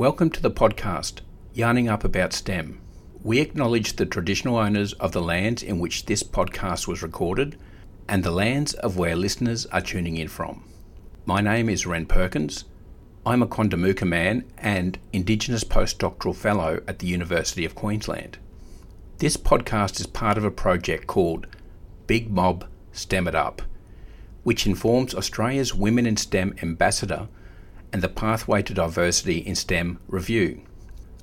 Welcome to the podcast, Yarning Up About STEM. We acknowledge the traditional owners of the lands in which this podcast was recorded and the lands of where listeners are tuning in from. My name is Ren Perkins. I'm a Kondamuka man and Indigenous postdoctoral fellow at the University of Queensland. This podcast is part of a project called Big Mob STEM It Up, which informs Australia's Women in STEM ambassador and the Pathway to Diversity in STEM review.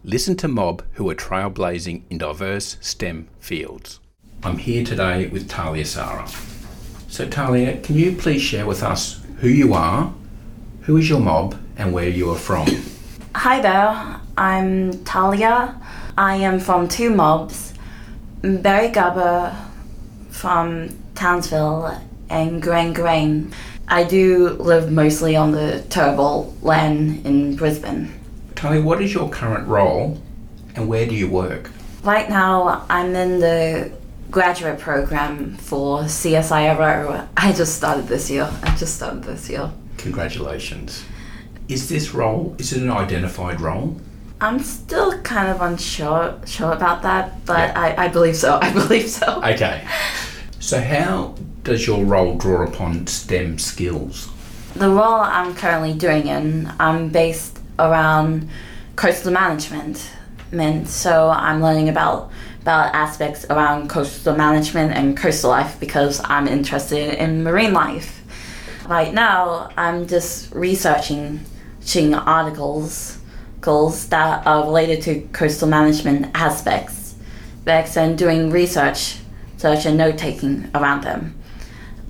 Listen to Mob who are trailblazing in diverse STEM fields. I'm here today with Talia Sarra. So, Talia, can you please share with us who you are, who is your mob, and where you are from? Hi there, I'm Talia. I am from two mobs, Birri Gubba from Townsville and Gooreng Gooreng. I do live mostly on the Turrbal land in Brisbane. Talia, what is your current role and where do you work? Right now, I'm in the graduate program for CSIRO. I just started this year. I just started this year. Congratulations. Is this role, is it an identified role? I'm still kind of unsure sure about that, but yeah. I, I believe so. I believe so. Okay. So, how does your role draw upon STEM skills? The role I'm currently doing in, I'm based around coastal management. So I'm learning about about aspects around coastal management and coastal life because I'm interested in marine life. Right now, I'm just researching articles, articles that are related to coastal management aspects, and doing research, search and note taking around them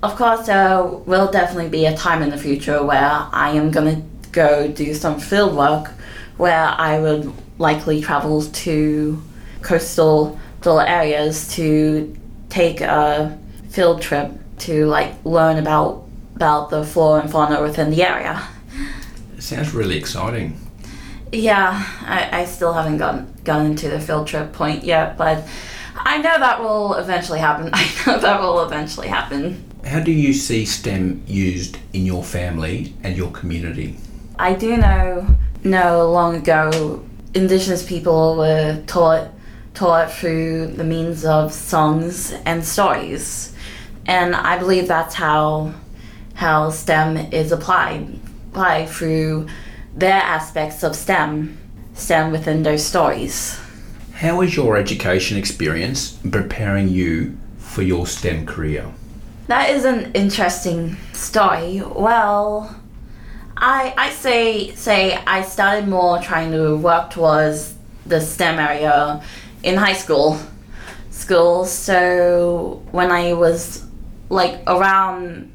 of course, there will definitely be a time in the future where I am going to go do some field work where I would likely travel to coastal areas to take a field trip to like learn about about the flora and fauna within the area. It sounds really exciting. Yeah, I, I still haven't gotten gotten to the field trip point yet, but I know that will eventually happen. I know that will eventually happen. How do you see STEM used in your family and your community? I do know know long ago indigenous people were taught taught through the means of songs and stories. And I believe that's how how STEM is applied applied through their aspects of STEM, STEM within those stories. How is your education experience preparing you for your STEM career? That is an interesting story. Well, I I say say I started more trying to work towards the STEM area in high school. School. So when I was like around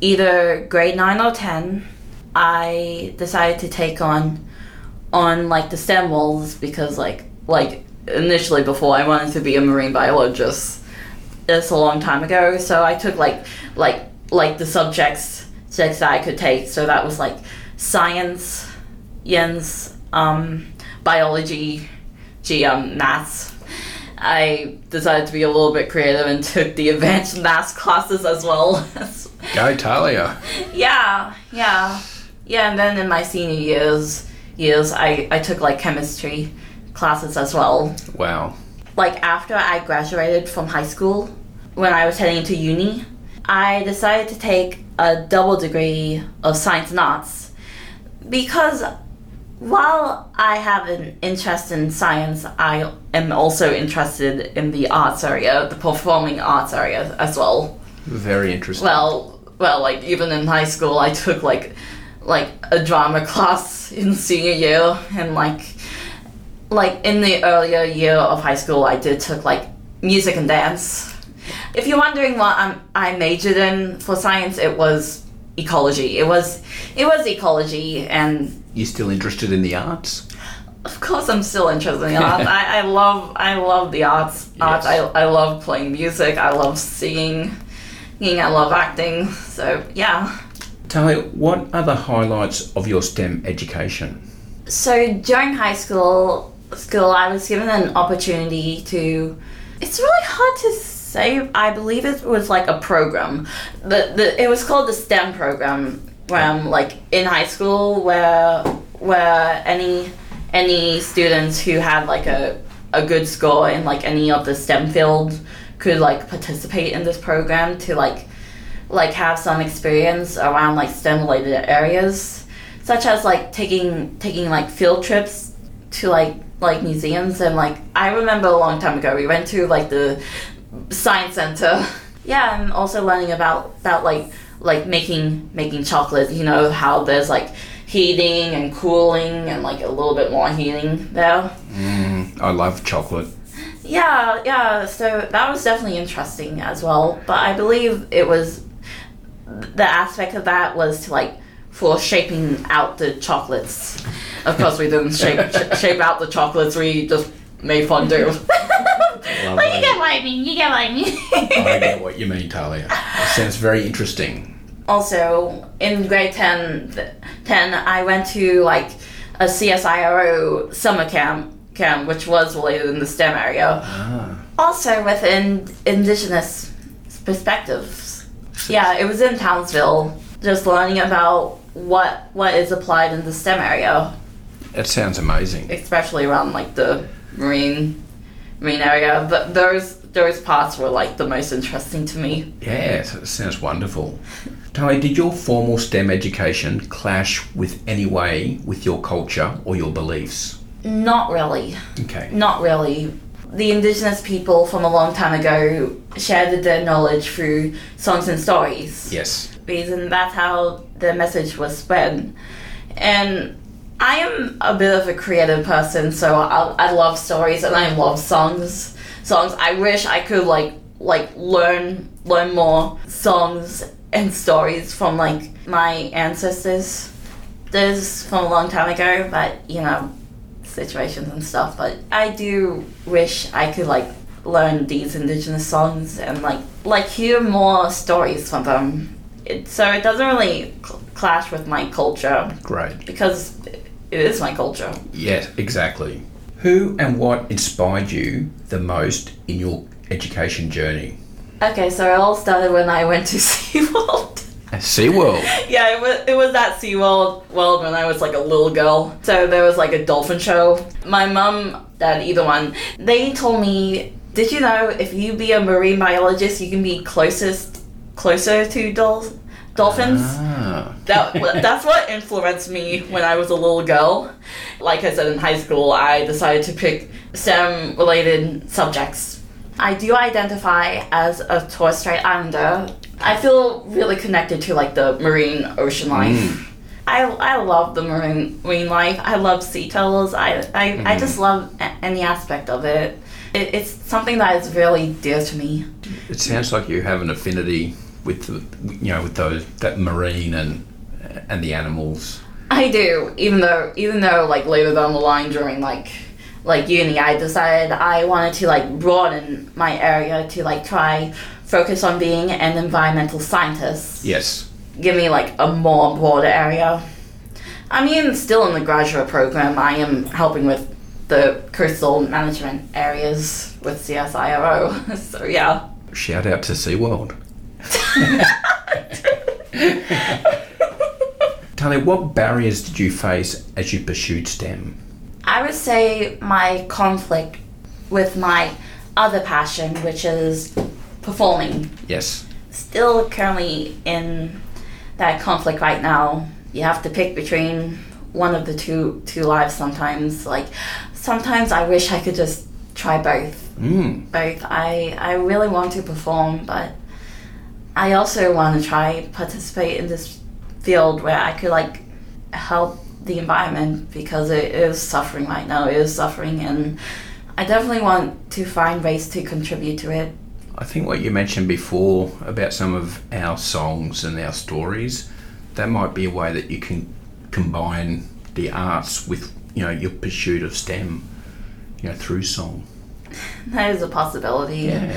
either grade nine or ten, I decided to take on on like the STEM roles because like like initially before I wanted to be a marine biologist this a long time ago, so I took like like like the subjects subjects that I could take. So that was like science, yens, um, biology, GM, um, maths. I decided to be a little bit creative and took the advanced maths classes as well. Go Talia. yeah, yeah, yeah. And then in my senior years, years I I took like chemistry classes as well. Wow. Like after I graduated from high school, when I was heading into uni, I decided to take a double degree of science and arts because while I have an interest in science, I am also interested in the arts area, the performing arts area as well. Very interesting. Well, well, like even in high school, I took like like a drama class in senior year, and like like in the earlier year of high school, I did took like music and dance. If you're wondering what I'm, I majored in for science, it was ecology. It was it was ecology, and you're still interested in the arts? Of course, I'm still interested in the arts. I, I love I love the arts. Yes. Arts. I, I love playing music. I love singing. Singing. I love acting. So yeah. Tell me, what are the highlights of your STEM education? So during high school, school, I was given an opportunity to. It's really hard to say. I believe it was like a program. The, the it was called the STEM program. I'm like in high school, where where any any students who had like a a good score in like any of the STEM field could like participate in this program to like like have some experience around like STEM related areas, such as like taking taking like field trips to like like museums and like I remember a long time ago we went to like the science center. Yeah, and also learning about about like like making making chocolate. You know how there's like heating and cooling and like a little bit more heating there. Mm, I love chocolate. Yeah, yeah. So that was definitely interesting as well. But I believe it was the aspect of that was to like for shaping out the chocolates. Of course, we didn't shape sh- shape out the chocolates. We just made fondue. but you get what I mean. You get what I mean. I get what you mean, Talia. It sounds very interesting. also, in grade 10, th- 10, I went to like a CSIRO summer camp, camp which was related in the STEM area. Ah, Also within indigenous perspectives. Yeah, it was in Townsville, just learning about what what is applied in the STEM area, that sounds amazing. especially around like the marine marine area. But those those parts were like the most interesting to me. Yeah, it sounds wonderful. Talia, did your formal STEM education clash with any way with your culture or your beliefs? Not really. Okay. Not really. The indigenous people from a long time ago shared their knowledge through songs and stories. Yes. reason that's how the message was spread. And I am a bit of a creative person, so I, I love stories and I love songs. Songs. I wish I could like like learn learn more songs and stories from like my ancestors. There's from a long time ago, but you know, situations and stuff. But I do wish I could like learn these indigenous songs and like like hear more stories from them. It, so it doesn't really cl- clash with my culture right? because it is my culture. Yes, exactly. Who and what inspired you the most in your education journey? Okay, so it all started when I went to SeaWorld. SeaWorld. yeah, it was, it was at SeaWorld world when I was like a little girl. So there was like a dolphin show. My mum, dad, either one, they told me, did you know if you be a marine biologist, you can be closest closer to dol- dolphins? Ah. That that's what influenced me when I was a little girl. Like I said in high school, I decided to pick STEM related subjects. I do identify as a Torres Strait Islander. I feel really connected to like the marine ocean life. Mm. I, I love the marine marine life. I love sea turtles. I, I, I just love a- any aspect of it. it. It's something that is really dear to me. It sounds like you have an affinity with the, you know with those that marine and and the animals. I do, even though even though like later down the line during like like uni, I decided I wanted to like broaden my area to like try focus on being an environmental scientist. Yes. Give me like a more broader area. I mean, still in the graduate program, I am helping with the coastal management areas with CSIRO. so yeah. Shout out to SeaWorld. Talia, what barriers did you face as you pursued STEM? I would say my conflict with my other passion, which is performing. Yes. Still currently in that conflict right now. You have to pick between one of the two two lives sometimes. Like sometimes I wish I could just try both. Mm. Both. I I really want to perform, but I also want to try participate in this field where I could like help the environment because it is suffering right now. It is suffering, and I definitely want to find ways to contribute to it. I think what you mentioned before about some of our songs and our stories, that might be a way that you can combine the arts with you know your pursuit of STEM, you know through song. That is a possibility. Yeah.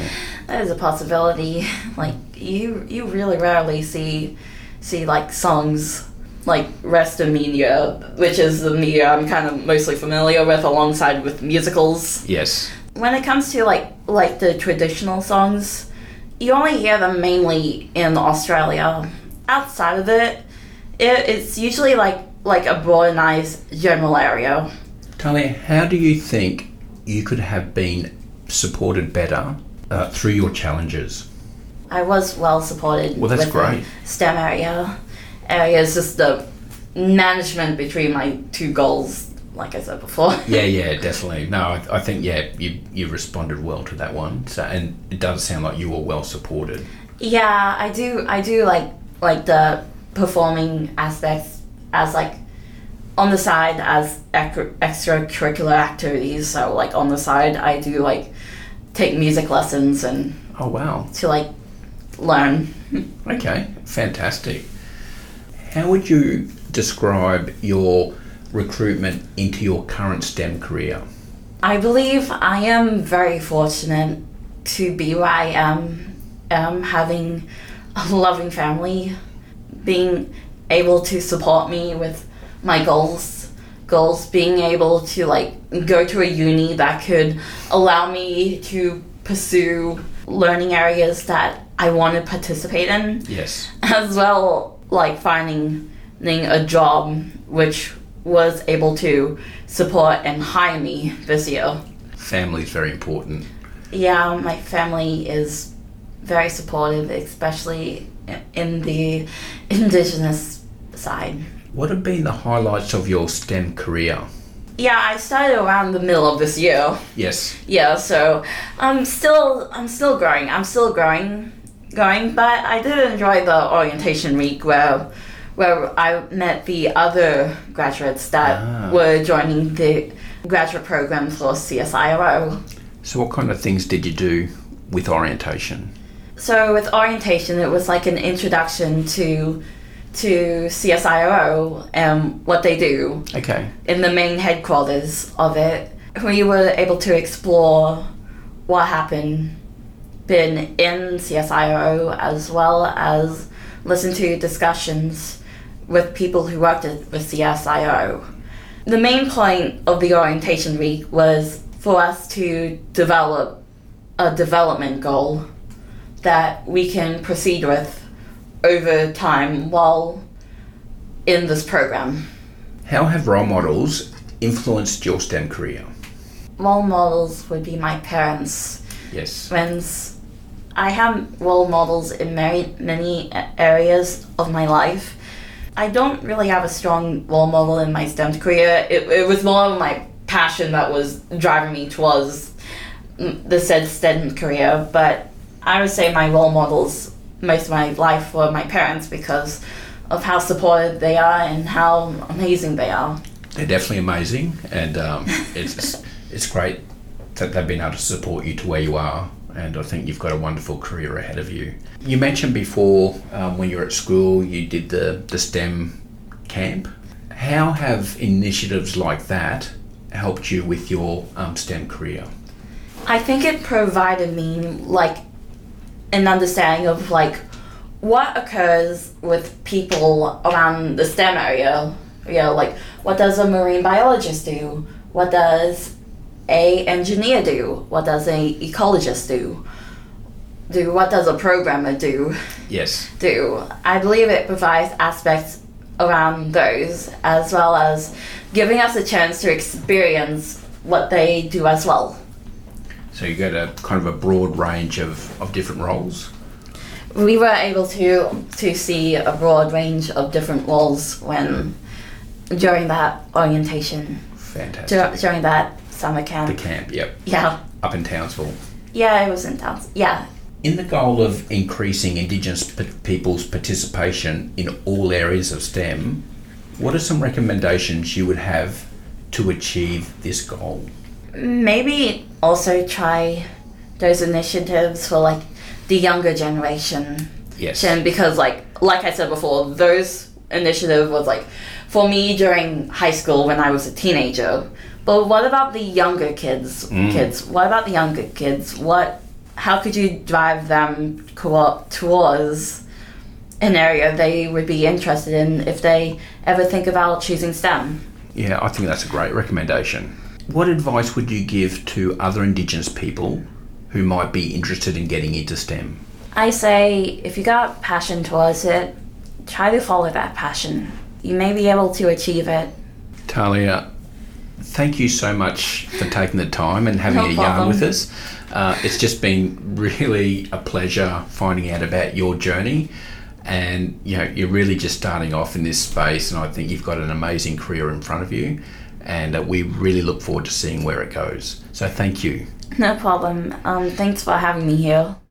That is a possibility. Like you, you really rarely see see like songs like rest of media, which is the media I'm kind of mostly familiar with, alongside with musicals. Yes. when it comes to like like the traditional songs, you only hear them mainly in Australia. Outside of it, it it's usually like like a broadized general area. Talia, how do you think you could have been supported better uh, through your challenges? I was well supported. Well, that's great. The STEM area. Area is just the management between my two goals, like I said before. Yeah, yeah, definitely. No, I, I think yeah, you you responded well to that one. So, and it does sound like you were well supported. Yeah, I do. I do like like the performing aspects as like on the side as extracurricular activities. So like on the side, I do like take music lessons and Oh wow. to like learn. Okay, fantastic. How would you describe your recruitment into your current STEM career? I believe I am very fortunate to be where I am, um, having a loving family, being able to support me with my goals, goals, being able to like go to a uni that could allow me to pursue learning areas that I want to participate in, Yes. as well like finding a job which was able to support and hire me this year. Family is very important. Yeah, my family is very supportive, especially in the indigenous side. What have been the highlights of your STEM career? Yeah, I started around the middle of this year. Yes. Yeah, so I'm still I'm still growing. I'm still growing, going. But I did enjoy the orientation week where where I met the other graduates that Ah. were joining the graduate program for CSIRO. So, what kind of things did you do with orientation? So with orientation, it was like an introduction to to CSIRO and what they do Okay. in the main headquarters of it. We were able to explore what happened been in CSIRO as well as listen to discussions with people who worked at, with CSIRO. The main point of the orientation week was for us to develop a development goal that we can proceed with over time while in this program. How have role models influenced your STEM career? Role models would be my parents, Yes. friends. I have role models in many, many areas of my life. I don't really have a strong role model in my STEM career. It, it was more of my passion that was driving me towards the said STEM career, but I would say my role models most of my life were my parents because of how supportive they are and how amazing they are. They're definitely amazing, and um, it's it's great that they've been able to support you to where you are. And I think you've got a wonderful career ahead of you. You mentioned before um, when you were at school, you did the the STEM camp. How have initiatives like that helped you with your um, STEM career? I think it provided me like an understanding of like what occurs with people around the STEM area. You know, like what does a marine biologist do? What does a engineer do? What does a ecologist do? Do what does a programmer do? Yes. do. I believe it provides aspects around those as well as giving us a chance to experience what they do as well. So you got a kind of a broad range of, of different roles. We were able to to see a broad range of different roles when mm. during that orientation Fantastic. dur- during that summer camp. the camp. yep, Yeah, up in Townsville. yeah, it was intense. Yeah, In the goal of increasing Indigenous p- people's participation in all areas of STEM, what are some recommendations you would have to achieve this goal? Maybe also try those initiatives for like the younger generation. Yes. Because like like I said before, those initiative was like for me during high school when I was a teenager. But what about the younger kids? Mm. Kids. What about the younger kids? What? How could you drive them co- towards an area they would be interested in if they ever think about choosing STEM? Yeah, I think that's a great recommendation. What advice would you give to other Indigenous people who might be interested in getting into STEM? I say if you got passion towards it, try to follow that passion. You may be able to achieve it. Talia, thank you so much for taking the time and having no a problem. yarn with us. Uh, it's just been really a pleasure finding out about your journey. And you know, you're really just starting off in this space, and I think you've got an amazing career in front of you and uh, we really look forward to seeing where it goes. So thank you. No problem. Um, thanks for having me here.